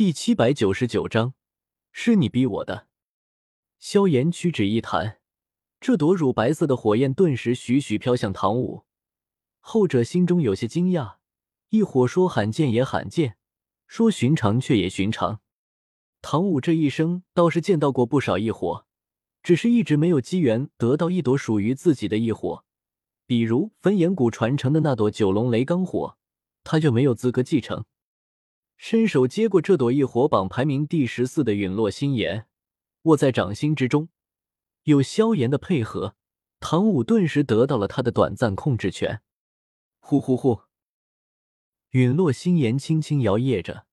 第七百九十九章，是你逼我的。萧炎屈指一弹，这朵乳白色的火焰顿时徐徐飘向唐舞。后者心中有些惊讶，异火说罕见也罕见，说寻常却也寻常。唐舞这一生倒是见到过不少异火，只是一直没有机缘得到一朵属于自己的异火。比如焚炎谷传承的那朵九龙雷罡火，他就没有资格继承。伸手接过这朵异火榜排名第十四的陨落心炎，握在掌心之中，有萧炎的配合，唐舞顿时得到了他的短暂控制权。呼呼呼！陨落心炎轻轻摇曳着，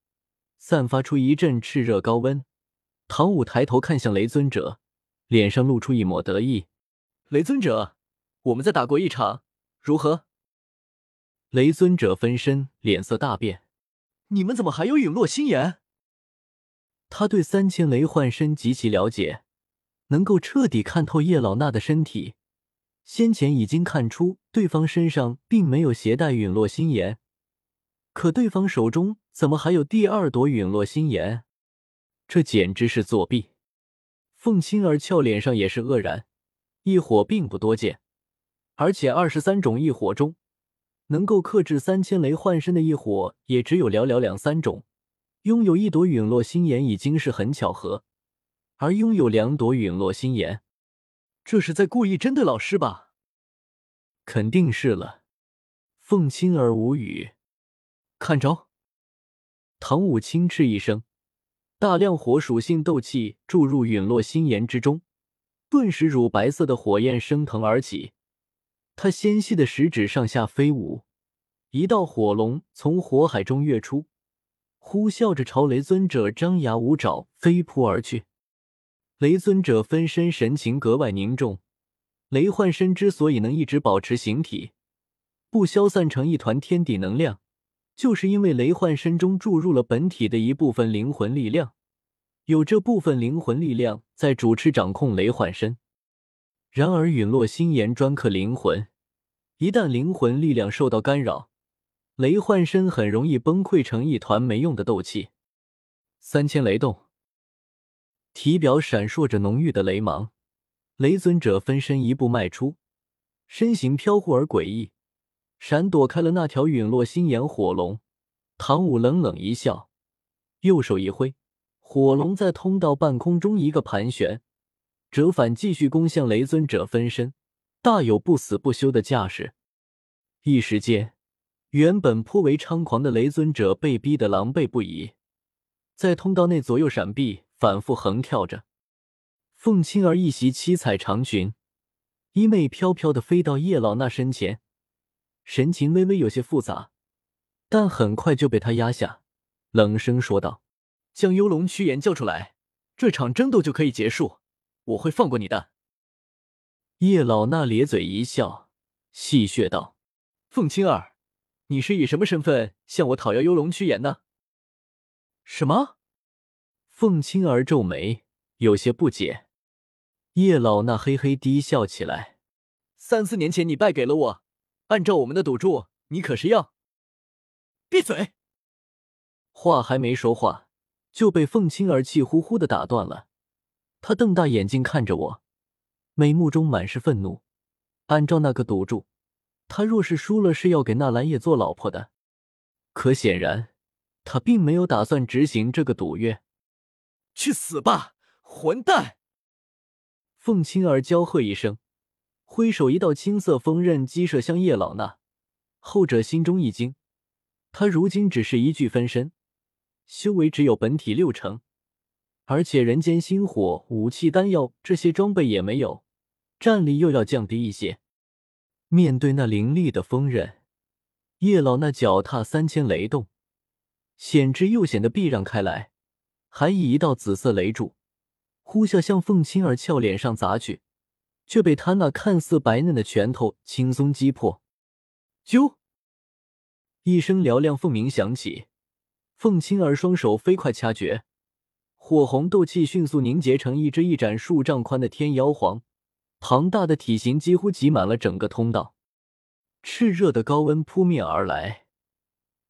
散发出一阵炽热高温。唐舞抬头看向雷尊者，脸上露出一抹得意：“雷尊者，我们再打过一场，如何？”雷尊者分身脸色大变。你们怎么还有陨落心炎？他对三千雷幻身极其了解，能够彻底看透叶老衲的身体。先前已经看出对方身上并没有携带陨落心炎，可对方手中怎么还有第二朵陨落心炎？这简直是作弊！凤青儿俏脸上也是愕然。异火并不多见，而且二十三种异火中。能够克制三千雷幻身的异火也只有寥寥两三种，拥有一朵陨落心炎已经是很巧合，而拥有两朵陨落心炎，这是在故意针对老师吧？肯定是了。凤青儿无语，看招！唐舞轻斥一声，大量火属性斗气注入陨落心炎之中，顿时乳白色的火焰升腾而起。他纤细的食指上下飞舞，一道火龙从火海中跃出，呼啸着朝雷尊者张牙舞爪飞扑而去。雷尊者分身神情格外凝重，雷幻身之所以能一直保持形体，不消散成一团天地能量，就是因为雷幻身中注入了本体的一部分灵魂力量，有这部分灵魂力量在主持掌控雷幻身。然而，陨落心炎专克灵魂，一旦灵魂力量受到干扰，雷幻身很容易崩溃成一团没用的斗气。三千雷动，体表闪烁着浓郁的雷芒，雷尊者分身一步迈出，身形飘忽而诡异，闪躲开了那条陨落心炎火龙。唐舞冷冷一笑，右手一挥，火龙在通道半空中一个盘旋。折返，继续攻向雷尊者分身，大有不死不休的架势。一时间，原本颇为猖狂的雷尊者被逼得狼狈不已，在通道内左右闪避，反复横跳着。凤青儿一袭七彩长裙，衣袂飘飘的飞到叶老那身前，神情微微有些复杂，但很快就被他压下，冷声说道：“将幽龙驱炎叫出来，这场争斗就可以结束。”我会放过你的。叶老那咧嘴一笑，戏谑道：“凤青儿，你是以什么身份向我讨要幽龙驱炎呢？”什么？凤青儿皱眉，有些不解。叶老那嘿嘿低笑起来：“三四年前你败给了我，按照我们的赌注，你可是要……闭嘴！”话还没说话，就被凤青儿气呼呼的打断了。他瞪大眼睛看着我，眉目中满是愤怒。按照那个赌注，他若是输了，是要给纳兰叶做老婆的。可显然，他并没有打算执行这个赌约。去死吧，混蛋！凤青儿娇喝一声，挥手一道青色锋刃击射向叶老那。后者心中一惊，他如今只是一具分身，修为只有本体六成。而且人间星火、武器、丹药这些装备也没有，战力又要降低一些。面对那凌厉的锋刃，叶老那脚踏三千雷动，险之又险的避让开来，还以一道紫色雷柱呼啸向凤青儿俏脸上砸去，却被他那看似白嫩的拳头轻松击破。啾！一声嘹亮凤鸣响起，凤青儿双手飞快掐诀。火红斗气迅速凝结成一只一盏数丈宽的天妖皇，庞大的体型几乎挤满了整个通道。炽热的高温扑面而来，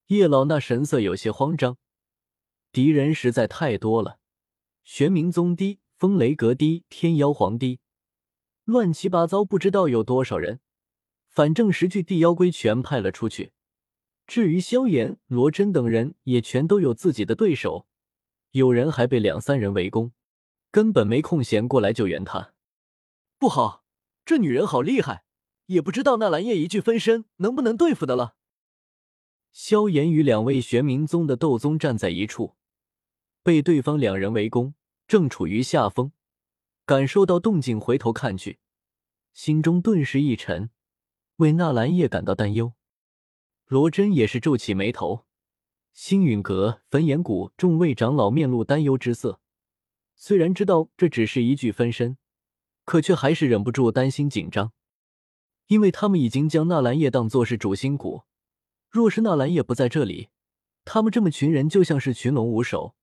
叶老那神色有些慌张，敌人实在太多了，玄冥宗低，风雷阁低，天妖皇低，乱七八糟，不知道有多少人。反正十具地妖龟全派了出去，至于萧炎、罗真等人，也全都有自己的对手，有人还被两三人围攻，根本没空闲过来救援他。不好，这女人好厉害，也不知道那蓝叶一具分身能不能对付的了。萧炎与两位玄冥宗的斗宗站在一处，被对方两人围攻，正处于下风，感受到动静，回头看去，心中顿时一沉。为纳兰叶感到担忧，罗真也是皱起眉头。星陨阁、焚炎谷众位长老面露担忧之色，虽然知道这只是一具分身，可却还是忍不住担心紧张，因为他们已经将纳兰叶当作是主心骨。若是纳兰叶不在这里，他们这么群人就像是群龙无首，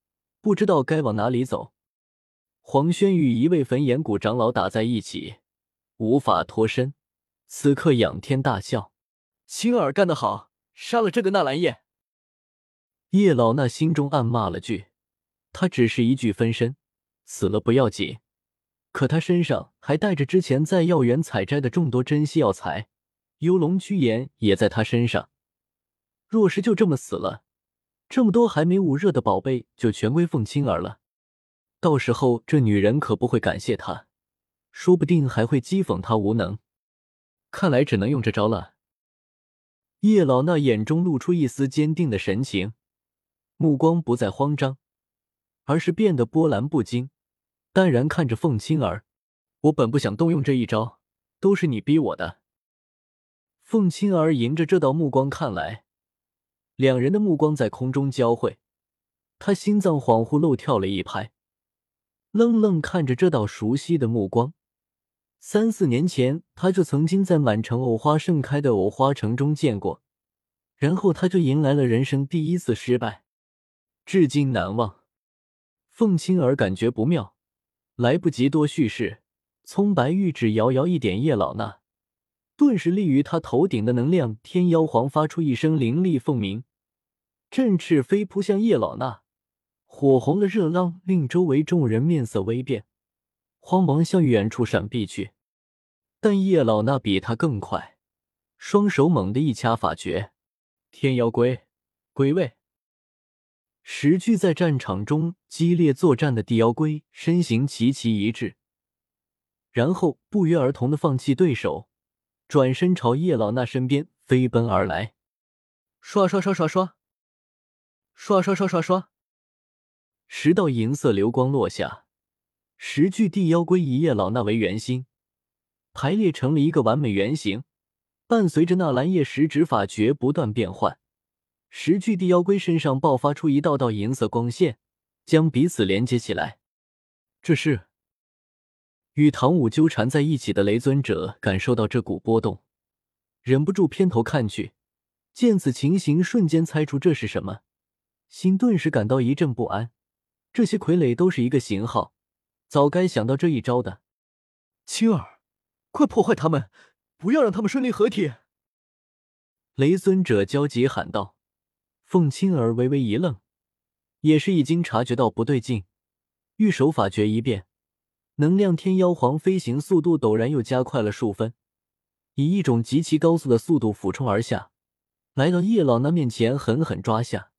不知道该往哪里走。黄轩与一位焚炎谷长老打在一起，无法脱身。此刻仰天大笑：“青儿干得好，杀了这个纳兰叶。”叶老那心中暗骂了句：“他只是一具分身，死了不要紧，可他身上还带着之前在药园采摘的众多珍稀药材，幽龙躯炎也在他身上。若是就这么死了，这么多还没捂热的宝贝就全归凤青儿了。到时候这女人可不会感谢他，说不定还会讥讽他无能。”看来只能用这招了。叶老那眼中露出一丝坚定的神情，目光不再慌张，而是变得波澜不惊，淡然看着凤青儿：“我本不想动用这一招，都是你逼我的。”凤青儿迎着这道目光看来，两人的目光在空中交汇，他心脏恍惚漏跳了一拍，愣愣看着这道熟悉的目光。三四年前，他就曾经在满城藕花盛开的藕花城中见过，然后他就迎来了人生第一次失败，至今难忘。凤青儿感觉不妙，来不及多叙事，葱白玉指摇摇一点叶老那，顿时立于他头顶的能量天妖皇发出一声凌厉凤鸣，振翅飞扑向叶老那，火红的热浪令周围众人面色微变。慌忙向远处闪避去，但叶老那比他更快，双手猛地一掐法诀，天妖龟归位。十具在战场中激烈作战的地妖龟身形齐齐一致，然后不约而同的放弃对手，转身朝叶老那身边飞奔而来。刷刷刷刷刷，刷刷刷刷刷，十道银色流光落下。十具地妖龟以叶老那为圆心，排列成了一个完美圆形。伴随着那蓝叶十指法诀不断变换，十具地妖龟身上爆发出一道道银色光线，将彼此连接起来。这是与唐舞纠缠在一起的雷尊者感受到这股波动，忍不住偏头看去，见此情形，瞬间猜出这是什么，心顿时感到一阵不安。这些傀儡都是一个型号。早该想到这一招的，青儿，快破坏他们，不要让他们顺利合体！雷尊者焦急喊道。凤青儿微微一愣，也是已经察觉到不对劲，御手法诀一变，能量天妖皇飞行速度陡然又加快了数分，以一种极其高速的速度俯冲而下，来到叶老那面前，狠狠抓下。